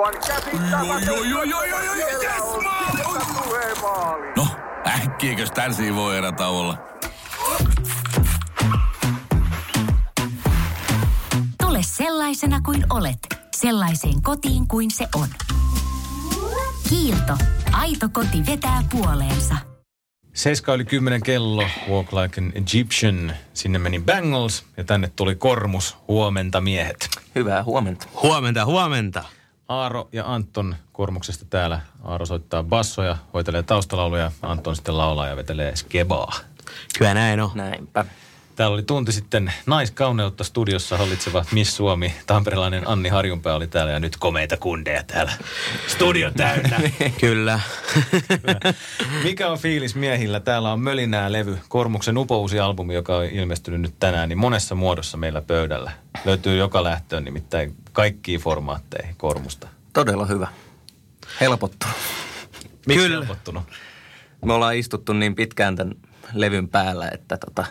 Aivan yes, maali! No, äkkiäkös tän voi erä olla? Tule sellaisena kuin olet, sellaiseen kotiin kuin se on. Kiilto. Aito koti vetää puoleensa. 7 yli 10 kello, Walk Like an Egyptian. Sinne meni Bangles ja tänne tuli Kormus. Huomenta miehet. Hyvää huomenta. Huomenta, huomenta. Aaro ja Anton Kormuksesta täällä. Aaro soittaa bassoja, hoitelee taustalauluja. Anton sitten laulaa ja vetelee skebaa. Kyllä näin on. Näinpä. Täällä oli tunti sitten naiskauneutta studiossa hallitseva Miss Suomi. Tamperelainen Anni Harjunpää oli täällä ja nyt komeita kundeja täällä. Studio täynnä. Kyllä. Mikä on fiilis miehillä? Täällä on Mölinää levy, Kormuksen upouusi albumi, joka on ilmestynyt nyt tänään, niin monessa muodossa meillä pöydällä. Löytyy joka lähtöön nimittäin kaikkiin formaatteihin Kormusta. Todella hyvä. Helpottunut. Miksi Kyllä. helpottunut? Me ollaan istuttu niin pitkään tämän levyn päällä, että tota,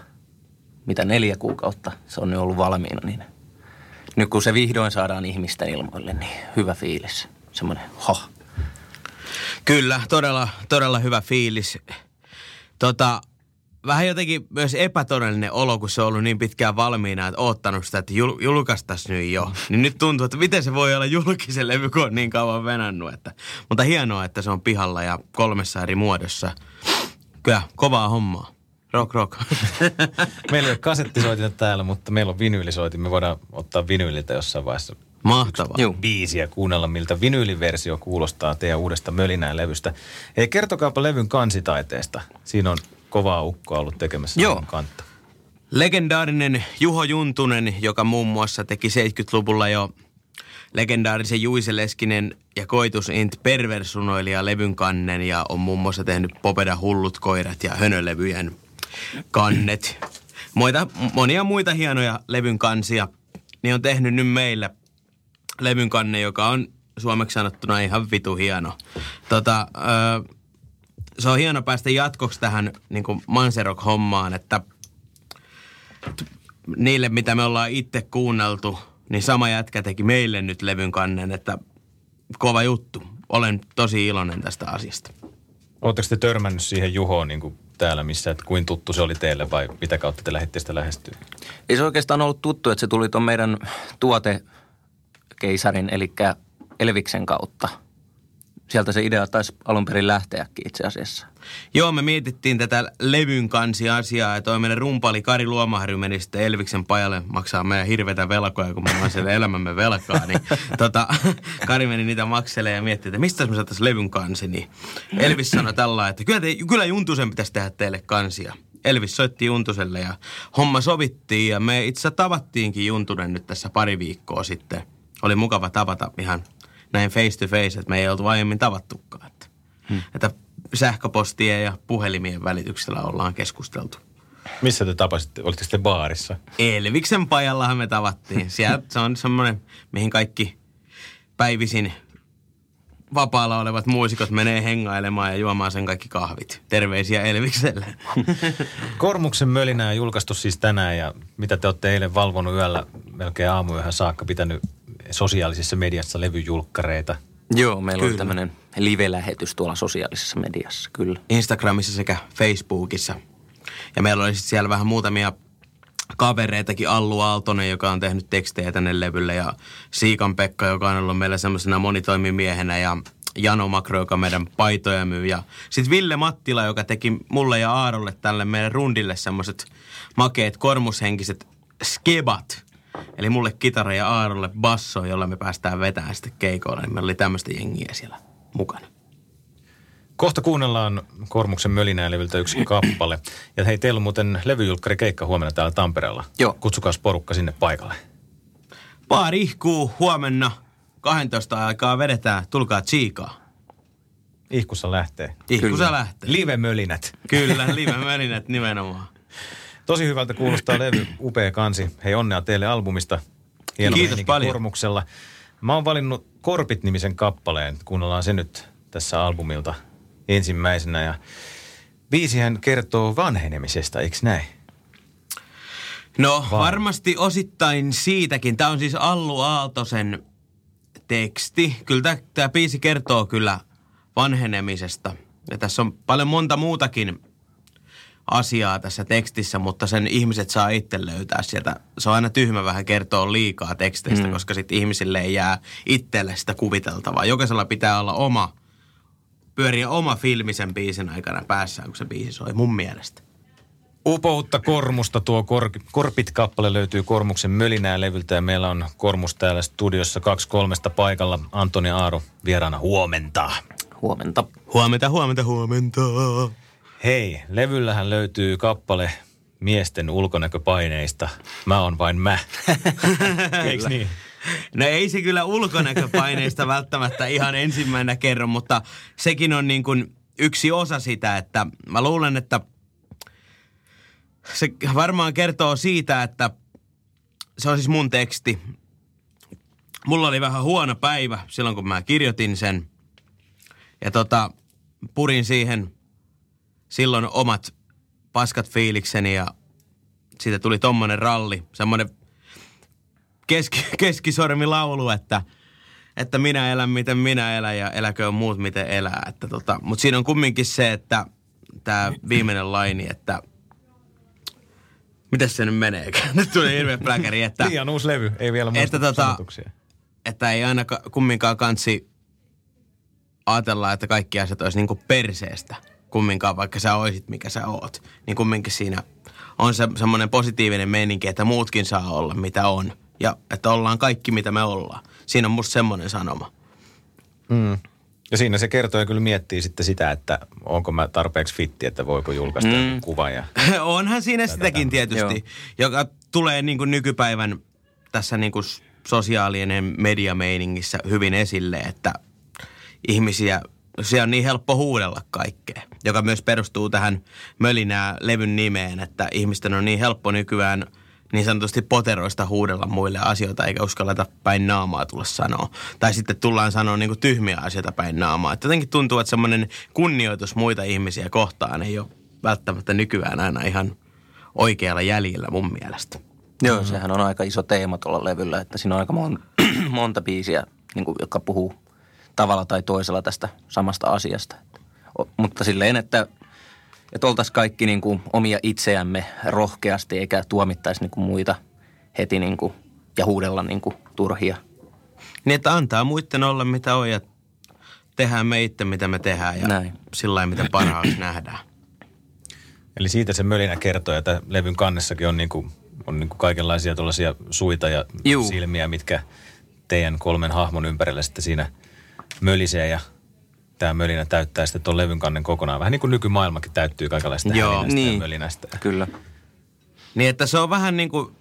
mitä neljä kuukautta se on nyt ollut valmiina, niin nyt kun se vihdoin saadaan ihmisten ilmoille, niin hyvä fiilis. Semmoinen ha. Kyllä, todella, todella hyvä fiilis. Tota, vähän jotenkin myös epätodellinen olo, kun se on ollut niin pitkään valmiina, että oottanut sitä, että jul- julkaistaisiin nyt jo. Niin nyt tuntuu, että miten se voi olla julkisen levy, kun on niin kauan venannut. Että, mutta hienoa, että se on pihalla ja kolmessa eri muodossa. Kyllä, kovaa hommaa. Rock, rock. Meillä ei ole kasettisoitinta täällä, mutta meillä on vinyylisoitin. Me voidaan ottaa vinyyliltä jossain vaiheessa Mahtavaa. Juu. biisiä kuunnella, miltä vinyyliversio kuulostaa teidän uudesta Mölinää levystä. Hei, kertokaapa levyn kansitaiteesta. Siinä on kovaa ukkoa ollut tekemässä Joo. kantta. Legendaarinen Juho Juntunen, joka muun muassa teki 70-luvulla jo legendaarisen Juise Leskinen ja Koitus Int perversunoilija levyn kannen ja on muun muassa tehnyt Popeda Hullut koirat ja Hönölevyjen kannet. Moita, monia muita hienoja levyn kansia. Niin on tehnyt nyt meillä levyn kanne, joka on suomeksi sanottuna ihan vitu hieno. Tota, ö, se on hieno päästä jatkoksi tähän niin Manserok-hommaan, että niille, mitä me ollaan itse kuunneltu, niin sama jätkä teki meille nyt levyn kannen, että kova juttu. Olen tosi iloinen tästä asiasta. Oletteko te törmännyt siihen Juhoon niin kuin täällä, missä, että kuin tuttu se oli teille vai mitä kautta te lähditte sitä lähestyä? Ei se oikeastaan ollut tuttu, että se tuli tuon meidän tuotekeisarin, eli Elviksen kautta. Sieltä se idea taisi alun perin lähteäkin itse asiassa. Joo, me mietittiin tätä levyn kansi asiaa, ja toi meidän rumpali Kari Luomaharju meni sitten Elviksen pajalle maksaa meidän hirveitä velkoja, kun me ollaan siellä elämämme velkaa, niin tota, Kari meni niitä makselee ja miettii, että mistä me saataisiin levyn kansi, niin Elvis sanoi tällä, että kyllä, te, kyllä Juntusen pitäisi tehdä teille kansia. Elvis soitti Juntuselle ja homma sovittiin ja me itse asiassa tavattiinkin Juntunen nyt tässä pari viikkoa sitten. Oli mukava tavata ihan näin face to face, että me ei oltu aiemmin tavattukaan. Että, hmm. että sähköpostien ja puhelimien välityksellä ollaan keskusteltu. Missä te tapasitte? Olitte sitten baarissa? Elviksen pajallahan me tavattiin. Siellä se on semmoinen, mihin kaikki päivisin vapaalla olevat muusikot menee hengailemaan ja juomaan sen kaikki kahvit. Terveisiä Elvikselle. Kormuksen mölinää julkaistu siis tänään ja mitä te olette eilen valvonut yöllä melkein aamuyöhön saakka pitänyt sosiaalisessa mediassa levyjulkkareita. Joo, meillä Kyllä. on tämmöinen live-lähetys tuolla sosiaalisessa mediassa, kyllä. Instagramissa sekä Facebookissa. Ja meillä oli sitten siellä vähän muutamia kavereitakin, Allu Aaltonen, joka on tehnyt tekstejä tänne levylle, ja Siikan Pekka, joka on ollut meillä semmoisena monitoimimiehenä, ja Jano Makro, joka meidän paitoja myy, ja sitten Ville Mattila, joka teki mulle ja Aarolle tälle meidän rundille semmoiset makeet kormushenkiset skebat. Eli mulle kitara ja Aarolle basso, jolla me päästään vetämään sitten keikoilla, niin meillä oli tämmöistä jengiä siellä mukana. Kohta kuunnellaan Kormuksen mölinää levyltä yksi kappale. Ja hei, teillä on muuten levyjulkkari keikka huomenna täällä Tampereella. Joo. Kutsukaa porukka sinne paikalle. Baari ihkuu huomenna 12 aikaa vedetään. Tulkaa tsiikaa. Ihkussa lähtee. Ihkussa Kyllä. lähtee. Live-mölinät. Kyllä, live välineet nimenomaan. Tosi hyvältä kuulostaa levy, upea kansi. Hei onnea teille albumista. Hieno Kiitos paljon. Kormuksella. Mä oon valinnut Korpit-nimisen kappaleen. Kuunnellaan se nyt tässä albumilta ensimmäisenä. Ja biisihän kertoo vanhenemisesta, eikö näin? No varmasti osittain siitäkin. Tämä on siis Allu Aaltosen teksti. Kyllä tämä biisi kertoo kyllä vanhenemisesta. Ja tässä on paljon monta muutakin asiaa tässä tekstissä, mutta sen ihmiset saa itse löytää sieltä. Se on aina tyhmä vähän kertoa liikaa teksteistä, mm. koska sitten ihmisille ei jää itselle sitä kuviteltavaa. Jokaisella pitää olla oma, pyöriä oma filmi sen biisin aikana päässään, kun se biisi soi, mun mielestä. Upoutta Kormusta tuo kor, Korpit-kappale löytyy Kormuksen mölinää levyltä ja meillä on Kormus täällä studiossa kaksi kolmesta paikalla. Antoni Aaro vieraana huomenta. Huomenta. Huomenta, huomenta, huomenta. Hei, levyllähän löytyy kappale miesten ulkonäköpaineista. Mä on vain mä. Eiks niin? No ei se kyllä ulkonäköpaineista välttämättä ihan ensimmäinen kerro, mutta sekin on niin kuin yksi osa sitä, että mä luulen, että se varmaan kertoo siitä, että se on siis mun teksti. Mulla oli vähän huono päivä silloin, kun mä kirjoitin sen. Ja tota, purin siihen silloin omat paskat fiilikseni ja siitä tuli tommonen ralli, semmonen keski, keskisormilaulu, että, että minä elän miten minä elän ja eläköön muut miten elää. Että tota, Mutta siinä on kumminkin se, että tämä viimeinen laini, että Miten se nyt menee? Nyt tuli hirveä pläkäri, että... Liian uusi levy, ei vielä muista että, tota, että ei aina kumminkaan kansi ajatella, että kaikki asiat olisi niinku perseestä kumminkaan, vaikka sä oisit mikä sä oot. Niin kumminkin siinä on se semmoinen positiivinen meininki, että muutkin saa olla mitä on. Ja että ollaan kaikki mitä me ollaan. Siinä on musta semmoinen sanoma. Mm. Ja siinä se kertoo ja kyllä miettii sitten sitä, että onko mä tarpeeksi fitti, että voiko julkaista mm. kuvan. Ja Onhan siinä sitäkin tietysti, Joo. joka tulee niin kuin nykypäivän tässä niin kuin sosiaalinen mediameiningissä hyvin esille, että ihmisiä, se on niin helppo huudella kaikkea, joka myös perustuu tähän mölinää levyn nimeen, että ihmisten on niin helppo nykyään – niin sanotusti poteroista huudella muille asioita, eikä uskalleta päin naamaa tulla sanoa. Tai sitten tullaan sanoa niin kuin tyhmiä asioita päin naamaa. Että jotenkin tuntuu, että semmoinen kunnioitus muita ihmisiä kohtaan ei ole välttämättä nykyään aina ihan oikealla jäljellä mun mielestä. Joo, mm-hmm. sehän on aika iso teema tuolla levyllä, että siinä on aika mon, monta biisiä, niin kuin, jotka puhuu tavalla tai toisella tästä samasta asiasta. Mutta silleen, että että oltaisiin kaikki niin kuin omia itseämme rohkeasti eikä tuomittaisi niin kuin muita heti niin kuin, ja huudella niin kuin turhia. Niin, että antaa muiden olla mitä on ja tehdään me itse mitä me tehdään ja Näin. sillä mitä parhaaksi nähdään. Eli siitä se mölinä kertoo, että levyn kannessakin on, niin kuin, on niin kuin kaikenlaisia tuollaisia suita ja Juu. silmiä, mitkä teidän kolmen hahmon ympärillä sitten siinä mölisee ja tämä mölinä täyttää sitten tuon levyn kannen kokonaan. Vähän niin kuin nykymaailmakin täyttyy kaikenlaista Joo, niin. ja mölinästä. Kyllä. Niin, että se on vähän niin kuin,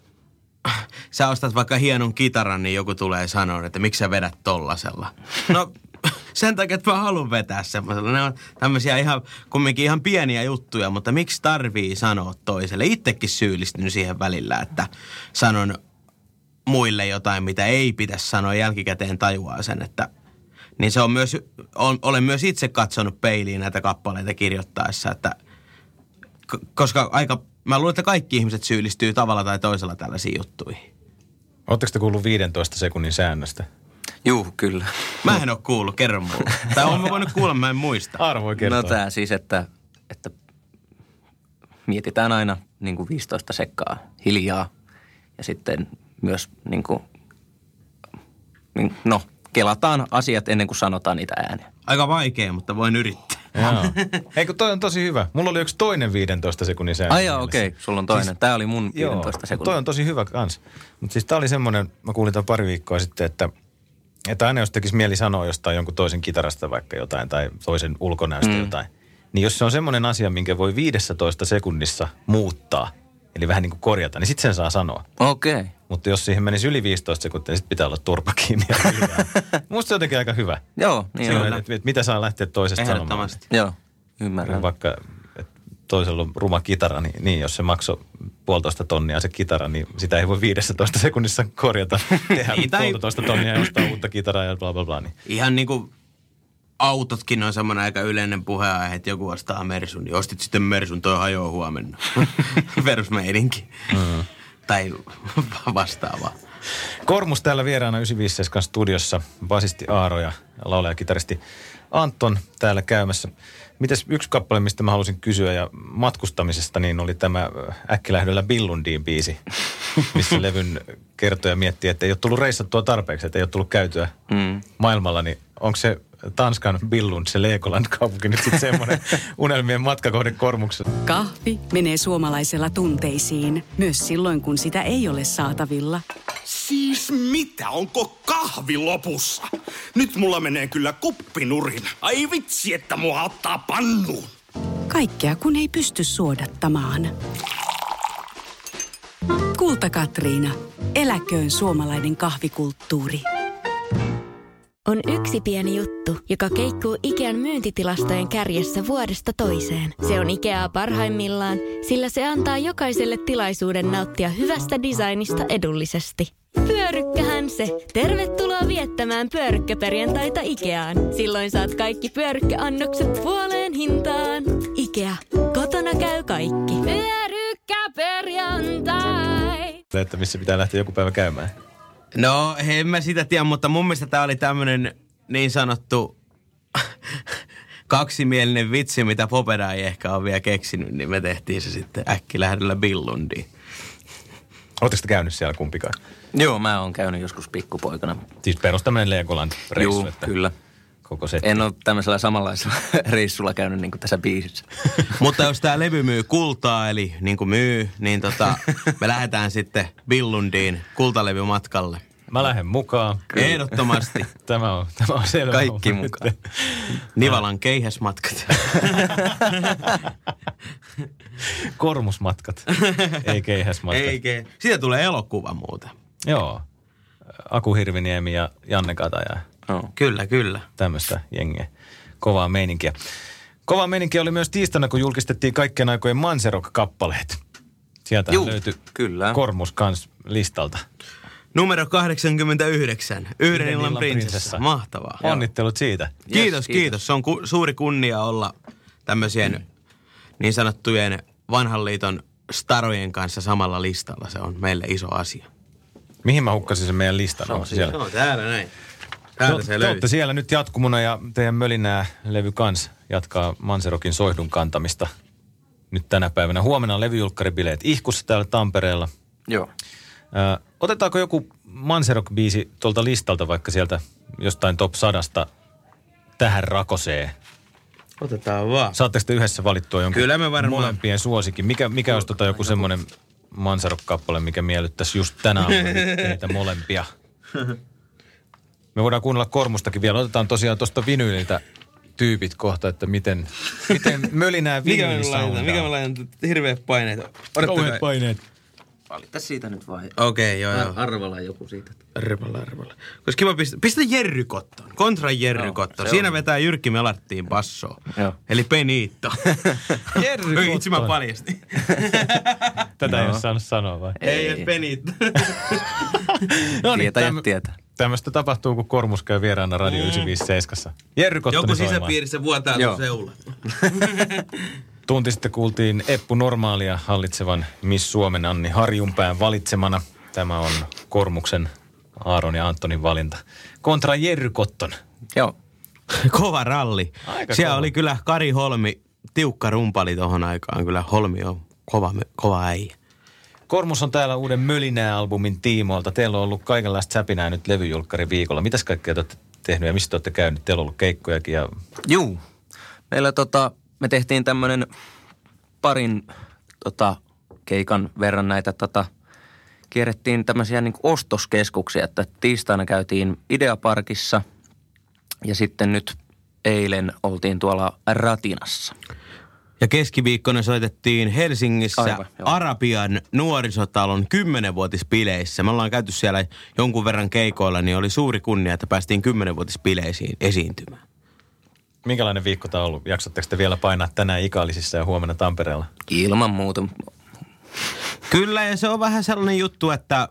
sä ostat vaikka hienon kitaran, niin joku tulee sanoa, että miksi sä vedät tollasella. No sen takia, että mä haluan vetää semmoisella. Ne on tämmöisiä ihan, kumminkin ihan pieniä juttuja, mutta miksi tarvii sanoa toiselle? Itsekin syyllistynyt siihen välillä, että sanon muille jotain, mitä ei pitäisi sanoa jälkikäteen tajuaa sen, että niin se on myös, on, olen myös itse katsonut peiliin näitä kappaleita kirjoittaessa, että koska aika, mä luulen, että kaikki ihmiset syyllistyy tavalla tai toisella tällaisiin juttuihin. Oletteko te kuullut 15 sekunnin säännöstä? Juu, kyllä. Mä en ole kuullut, kerro mulle. Tai on mä voinut kuulla, mä en muista. Arvo kertoa. No tää siis, että, että mietitään aina niin kuin 15 sekkaa hiljaa ja sitten myös niin kuin, niin, no kelataan asiat ennen kuin sanotaan niitä ääneen. Aika vaikea, mutta voin yrittää. Joo. Eikö toi on tosi hyvä. Mulla oli yksi toinen 15 sekunnin säännö. Ai okei, okay. sulla on toinen. Siis, Tämä oli mun 15 sekunnin. Toi on tosi hyvä kans. Mutta siis tää oli semmoinen, mä kuulin tämän pari viikkoa sitten, että, että aina jos tekisi mieli sanoa jostain jonkun toisen kitarasta vaikka jotain tai toisen ulkonäöstä mm. jotain, niin jos se on semmoinen asia, minkä voi 15 sekunnissa muuttaa, eli vähän niin kuin korjata, niin sitten sen saa sanoa. Okei. Okay. Mutta jos siihen menisi yli 15 sekuntia, niin sitten pitää olla turpa kiinni. Musta se on jotenkin aika hyvä. Joo, niin on. Että, et, mitä saa lähteä toisesta sanomaan. Joo, ymmärrän. Vaikka toisella on ruma kitara, niin, niin jos se maksoi puolitoista tonnia se kitara, niin sitä ei voi 15 sekunnissa korjata. Tehdä niin, tai... puolitoista tonnia ja ostaa uutta kitaraa ja bla bla bla. Niin. Ihan niin kuin autotkin on semmoinen aika yleinen puheenaihe, että joku ostaa Mersun, niin ostit sitten Mersun, toi hajoaa huomenna. Perusmeidinki. Mm. Tai vastaavaa. Kormus täällä vieraana 957 studiossa, basisti Aaro ja laulaja kitaristi Anton täällä käymässä. Mites yksi kappale, mistä mä halusin kysyä ja matkustamisesta, niin oli tämä äh, Äkkilähdöllä Billundiin biisi, missä levyn kertoja miettii, että ei ole tullut reissattua tarpeeksi, että ei ole tullut käytyä mm. maailmalla, niin onko se Tanskan Billund, se Legoland-kaupunki nyt sitten semmoinen unelmien matkakohde Kormuksessa? Kahvi menee suomalaisella tunteisiin, myös silloin kun sitä ei ole saatavilla. Siis mitä? Onko kahvi lopussa? Nyt mulla menee kyllä kuppinurin. Ai vitsi, että mua ottaa pannuun. Kaikkea kun ei pysty suodattamaan. Kulta Katriina. Eläköön suomalainen kahvikulttuuri. On yksi pieni juttu, joka keikkuu Ikean myyntitilastojen kärjessä vuodesta toiseen. Se on Ikeaa parhaimmillaan, sillä se antaa jokaiselle tilaisuuden nauttia hyvästä designista edullisesti. Pyörykkähän se! Tervetuloa viettämään pyörykkäperjantaita Ikeaan. Silloin saat kaikki pyörykkäannokset puoleen hintaan. Ikea. Kotona käy kaikki. Pyörykkäperjantai. Että missä pitää lähteä joku päivä käymään. No, en mä sitä tiedä, mutta mun mielestä tää oli tämmönen niin sanottu kaksimielinen vitsi, mitä Popeda ei ehkä ole vielä keksinyt, niin me tehtiin se sitten äkkilähdöllä Billundiin. Oletteko te käynyt siellä kumpikaan? Joo, mä oon käynyt joskus pikkupoikana. Siis perus tämmöinen Legoland-reissu. Joo, että kyllä. Koko se. En ole tämmöisellä samanlaisella reissulla käynyt niin kuin tässä biisissä. Mutta jos tämä levy myy kultaa, eli niin kuin myy, niin tota, me lähdetään sitten Billundiin kultalevymatkalle. Mä lähden mukaan. Ehdottomasti. Tämä on, tämä on selvä. Kaikki mukaan. Nivalan keihäsmatkat. Kormusmatkat, ei keihäsmatkat. Eikä. Siitä tulee elokuva muuten. Joo. Aku Hirviniemi ja Janne Kataja. No. Kyllä, kyllä. Tämmöistä jengiä. Kovaa meininkiä. Kovaa meininkiä oli myös tiistaina, kun julkistettiin kaikkien aikojen Manserok-kappaleet. Sieltä Juu, löytyi kyllä. Kormus kans listalta. Numero 89. Yhden illan prinsessa. Mahtavaa. Onnittelut siitä. Kiitos, kiitos, kiitos. kiitos. Se on ku, suuri kunnia olla tämmöisien niin sanottujen vanhan liiton starojen kanssa samalla listalla. Se on meille iso asia. Mihin mä hukkasin sen meidän listan? Onko se siellä? Se on täällä näin. Te, Täältä se te löytyy. olette siellä nyt jatkumona ja teidän mölinää levy kans jatkaa Manserokin soihdun kantamista nyt tänä päivänä. Huomenna on levyjulkkaribileet Ihkussa täällä Tampereella. Joo. Ö, otetaanko joku Manserok-biisi tuolta listalta vaikka sieltä jostain top sadasta tähän rakoseen? Otetaan vaan. Saatteko te yhdessä valittua jonkun Kyllä me varmaan. molempien suosikin? Mikä, mikä olisi tota joku semmoinen Manserok-kappale, mikä miellyttäisi just tänä aamuna teitä molempia? Me voidaan kuunnella Kormustakin vielä. Otetaan tosiaan tuosta vinyyliltä tyypit kohta, että miten, miten mölinää laitan? Mikä me laitan? Hirveät paineet. Kauheat paineet. Valita siitä nyt vai? Okei, okay, joo, joo. Arvalla joku siitä. Arvalla, arvalla. Koska kiva pistä, pistä Jerry Cotton. Kontra Jerry Joo, Cotton. se Siinä on. vetää Jyrki Melarttiin bassoa. Joo. Eli Benito. Jerry Oi, Itse mä paljastin. Tätä ei ole saanut sanoa vai? Ei, Ei. ei. Benito. No niin, Tietäjät täm- tietää. Tämmöistä tapahtuu, kun Kormus käy vieraana Radio 957. Jerry Kottoni Joku sisäpiirissä vuotaa Joo. seula. Tunti sitten kuultiin Eppu Normaalia hallitsevan Miss Suomen Anni Harjunpään valitsemana. Tämä on Kormuksen Aaron ja Antonin valinta. Kontra Jerry Kotton. Joo. Kova ralli. Aika Siellä kova. oli kyllä Kari Holmi, tiukka rumpali tohon aikaan. Kyllä Holmi on kova, kova äijä. Kormus on täällä uuden Mölinää-albumin tiimoilta. Teillä on ollut kaikenlaista säpinää nyt levyjulkkari viikolla. Mitäs kaikkea te olette tehnyt ja mistä te olette käynyt? Teillä on ollut keikkojakin ja Juu. Meillä tota, me tehtiin tämmönen parin tota, keikan verran näitä tota, kierrettiin tämmöisiä niin ostoskeskuksia, että tiistaina käytiin Ideaparkissa ja sitten nyt eilen oltiin tuolla Ratinassa. Ja keskiviikkona soitettiin Helsingissä Aivan, joo. Arabian nuorisotalon kymmenenvuotispileissä. Me ollaan käyty siellä jonkun verran keikoilla, niin oli suuri kunnia, että päästiin kymmenenvuotispileisiin esiintymään. minkälainen viikko tämä on ollut? Jaksatteko te vielä painaa tänään Ikaalisissa ja huomenna Tampereella? Ilman muuta. Kyllä, ja se on vähän sellainen juttu, että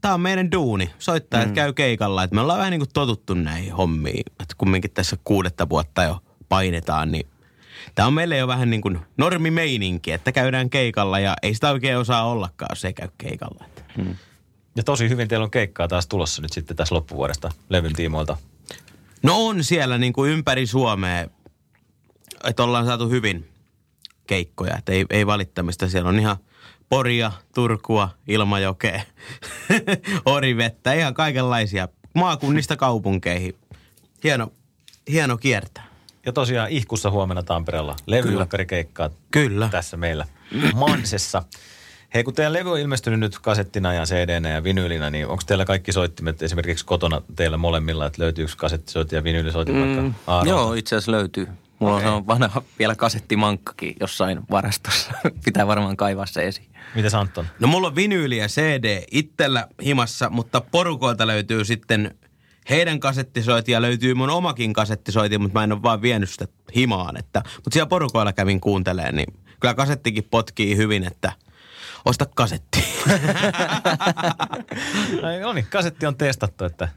tämä on meidän duuni. Soittajat mm. käy keikalla. Että me ollaan vähän niin kuin totuttu näihin hommiin. Että kumminkin tässä kuudetta vuotta jo painetaan, niin Tämä on meille jo vähän niin kuin normimeininki, että käydään keikalla ja ei sitä oikein osaa ollakaan, jos ei käy keikalla. Hmm. Ja tosi hyvin teillä on keikkaa taas tulossa nyt sitten tässä loppuvuodesta levyn tiimoilta. No on siellä niin kuin ympäri Suomea, että ollaan saatu hyvin keikkoja, että ei, ei valittamista. Siellä on ihan Poria, Turkua, Ilmajokea, Orivettä, ihan kaikenlaisia maakunnista kaupunkeihin. Hieno, hieno kiertää. Ja tosiaan ihkussa huomenna Tampereella levyjulkkarikeikkaa Kyllä. tässä meillä Mansessa. Hei, kun teidän levy on ilmestynyt nyt kasettina ja cd ja vinyylinä, niin onko teillä kaikki soittimet esimerkiksi kotona teillä molemmilla, että löytyykö kasettisoitin ja vinyylisoitin mm, vaikka Aarolta? Joo, itse asiassa löytyy. Mulla okay. on vanha vielä kasettimankkakin jossain varastossa. Pitää varmaan kaivaa se esiin. Mites Anton? No mulla on vinyyli ja CD itsellä himassa, mutta porukoilta löytyy sitten heidän kasettisoitin ja löytyy mun omakin kasettisoitin, mutta mä en ole vaan vienyt sitä himaan. Että, mutta siellä porukoilla kävin kuuntelemaan, niin kyllä kasettikin potkii hyvin, että osta kasetti. no niin, kasetti on testattu, että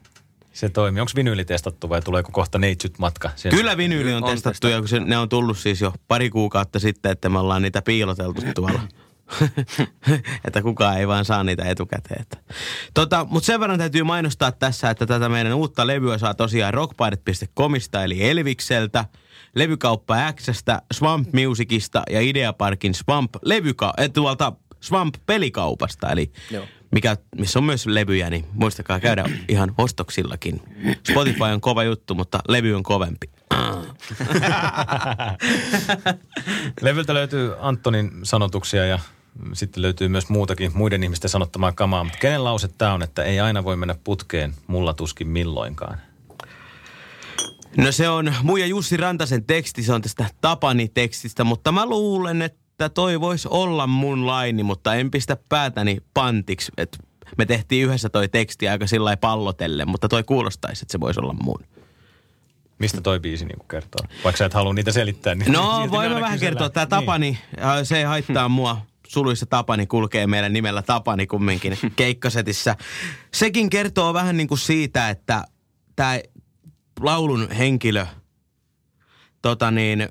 se toimii. Onko vinyyli testattu vai tuleeko kohta neitsyt matka? Sen Kyllä vinyyli on, on testattu ja se, ne on tullut siis jo pari kuukautta sitten, että me ollaan niitä piiloteltu tuolla. että kukaan ei vaan saa niitä etukäteen. Tota, Mutta sen verran täytyy mainostaa tässä, että tätä meidän uutta levyä saa tosiaan rockpirate.comista eli Elvikseltä, levykauppa Xstä, Swamp Musicista ja Ideaparkin Swamp levyka, äh, tuolta Swamp pelikaupasta. Eli Joo. mikä, missä on myös levyjä, niin muistakaa käydä ihan ostoksillakin. Spotify on kova juttu, mutta levy on kovempi. Levyltä löytyy Antonin sanotuksia ja sitten löytyy myös muutakin muiden ihmisten sanottamaa kamaa. Mutta kenen lause tämä on, että ei aina voi mennä putkeen, mulla tuskin milloinkaan? No se on Muija Jussi Rantasen teksti, se on tästä Tapani-tekstistä, mutta mä luulen, että toi voisi olla mun laini, mutta en pistä päätäni pantiksi. Et me tehtiin yhdessä toi teksti aika sillä pallotelle, mutta toi kuulostaisi, että se voisi olla mun. Mistä toi biisi niin kertoo? Vaikka sä et halua niitä selittää. Niin no, voimme vähän kysellä. kertoa. Tämä Tapani, niin. se ei haittaa mua. Suluissa Tapani kulkee meidän nimellä Tapani kumminkin keikkasetissä. Sekin kertoo vähän niin kuin siitä, että tämä laulun henkilö, tota niin,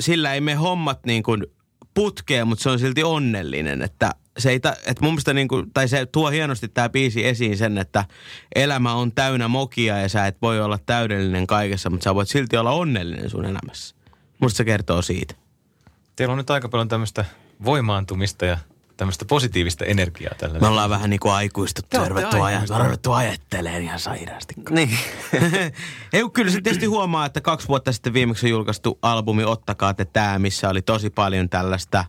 sillä ei me hommat niin kuin putkeen, mutta se on silti onnellinen, että se ei, ta, että mun mielestä niin kuin, tai se tuo hienosti tämä biisi esiin sen, että elämä on täynnä mokia ja sä et voi olla täydellinen kaikessa, mutta sä voit silti olla onnellinen sun elämässä. Musta se kertoo siitä. Teillä on nyt aika paljon tämmöistä voimaantumista ja tämmöistä positiivista energiaa tällä. Me ollaan vähän niin kuin aikuistuttu, ruvettu, aj- ruvettu ajattelemaan ihan sairaasti. Niin. Ei, kyllä se tietysti huomaa, että kaksi vuotta sitten viimeksi julkaistu albumi Ottakaa te tää, missä oli tosi paljon tällaista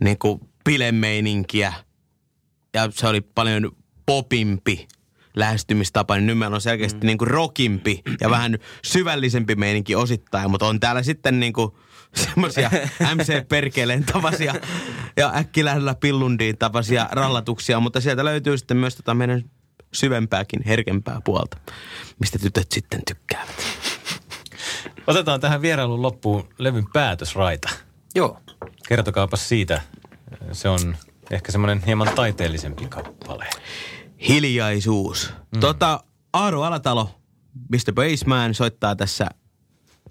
niin kuin bilemeininkiä. Ja se oli paljon popimpi lähestymistapa, niin nyt meillä on selkeästi mm. niin kuin rockimpi ja vähän syvällisempi meininki osittain, mutta on täällä sitten niin kuin – semmoisia MC-perkeleen tavasia ja äkkilähdellä pillundiin tavasia rallatuksia, mutta sieltä löytyy sitten myös tota meidän syvempääkin, herkempää puolta, mistä tytöt sitten tykkäävät. Otetaan tähän vierailun loppuun levyn päätösraita. Joo. Kertokaapa siitä. Se on ehkä semmoinen hieman taiteellisempi kappale. Hiljaisuus. Mm. Tota, Aaro Alatalo, Mr. Baseman, soittaa tässä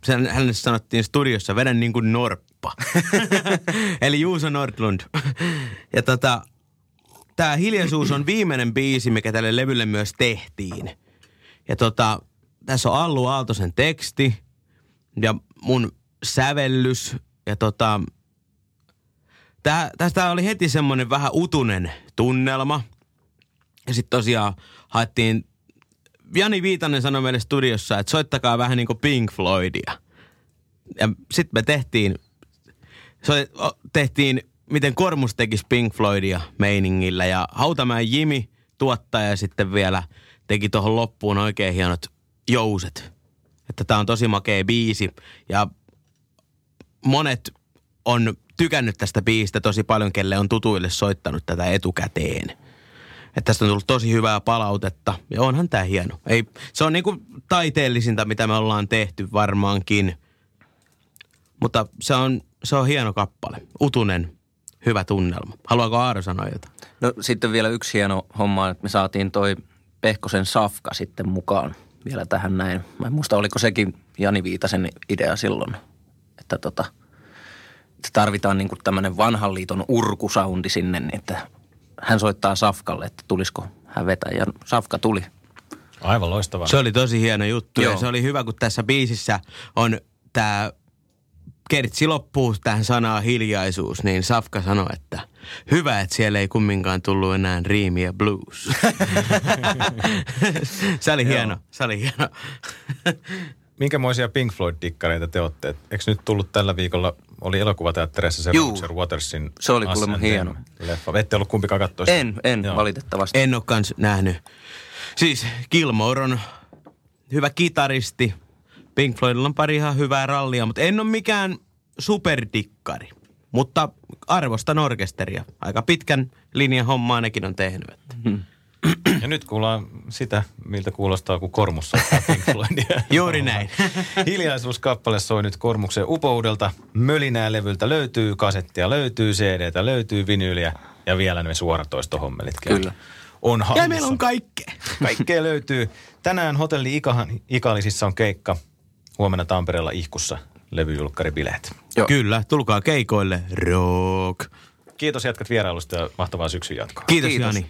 sen, hänelle sanottiin studiossa, vedän niin kuin norppa. Eli Juuso Nordlund. ja tota, tämä Hiljaisuus on viimeinen biisi, mikä tälle levylle myös tehtiin. Ja tota, tässä on Allu Aaltosen teksti ja mun sävellys. Ja tota, tää, tästä oli heti semmoinen vähän utunen tunnelma. Ja sitten tosiaan haettiin Jani Viitanen sanoi meille studiossa, että soittakaa vähän niin kuin Pink Floydia. Ja sitten me tehtiin, tehtiin, miten Kormus tekisi Pink Floydia meiningillä. Ja Hautamäen Jimi, tuottaja, sitten vielä teki tuohon loppuun oikein hienot jouset. Että tämä on tosi makea biisi. Ja monet on tykännyt tästä biistä tosi paljon, kelle on tutuille soittanut tätä etukäteen. Että tästä on tullut tosi hyvää palautetta ja onhan tämä hieno. Ei, se on niinku taiteellisinta, mitä me ollaan tehty varmaankin. Mutta se on, se on hieno kappale. Utunen, hyvä tunnelma. Haluaako Aaro sanoa jotain? No sitten vielä yksi hieno homma, että me saatiin toi Pehkosen Safka sitten mukaan vielä tähän näin. Mä en muista, oliko sekin Jani Viitasen idea silloin, että tota, tarvitaan niin kuin tämmöinen vanhan liiton urkusaundi sinne, niin että hän soittaa Safkalle, että tulisiko hän vetää. Ja Safka tuli. Aivan loistavaa. Se oli tosi hieno juttu Joo. ja se oli hyvä, kun tässä biisissä on tämä kertsi loppuu tähän sanaan hiljaisuus, niin Safka sanoi, että hyvä, että siellä ei kumminkaan tullut enää riimiä blues. se oli hieno, se oli hieno. Minkämoisia Pink Floyd-dikkareita te olette? Et Eikö nyt tullut tällä viikolla, oli elokuvateattereissa se Juu. Roger Watersin Se oli kuulemma hieno. leffa. Ette ollut kumpikaan katsoa? En, en Joo. valitettavasti. En ole kans nähnyt. Siis Gilmore on hyvä kitaristi. Pink Floydilla on pari ihan hyvää rallia, mutta en ole mikään superdikkari. Mutta arvostan orkesteria. Aika pitkän linjan hommaa nekin on tehnyt. Että. Ja nyt kuullaan sitä, miltä kuulostaa, kun Kormus soittaa Pink Floydia. Juuri näin. Hiljaisuuskappale soi nyt Kormuksen upoudelta. Mölinää levyltä löytyy, kasettia löytyy, CDtä löytyy, vinyyliä ja vielä ne suoratoistohommelitkin. Kyllä. On Ja hallissa. meillä on kaikkea. Kaikkea löytyy. Tänään hotelli Ikahan, Ikalisissa on keikka. Huomenna Tampereella Ihkussa levyjulkkaribileet. Joo. Kyllä, tulkaa keikoille. Rock. Kiitos jatkat vierailusta ja mahtavaa syksyn jatkoa. Kiitos, Kiitos. Jani.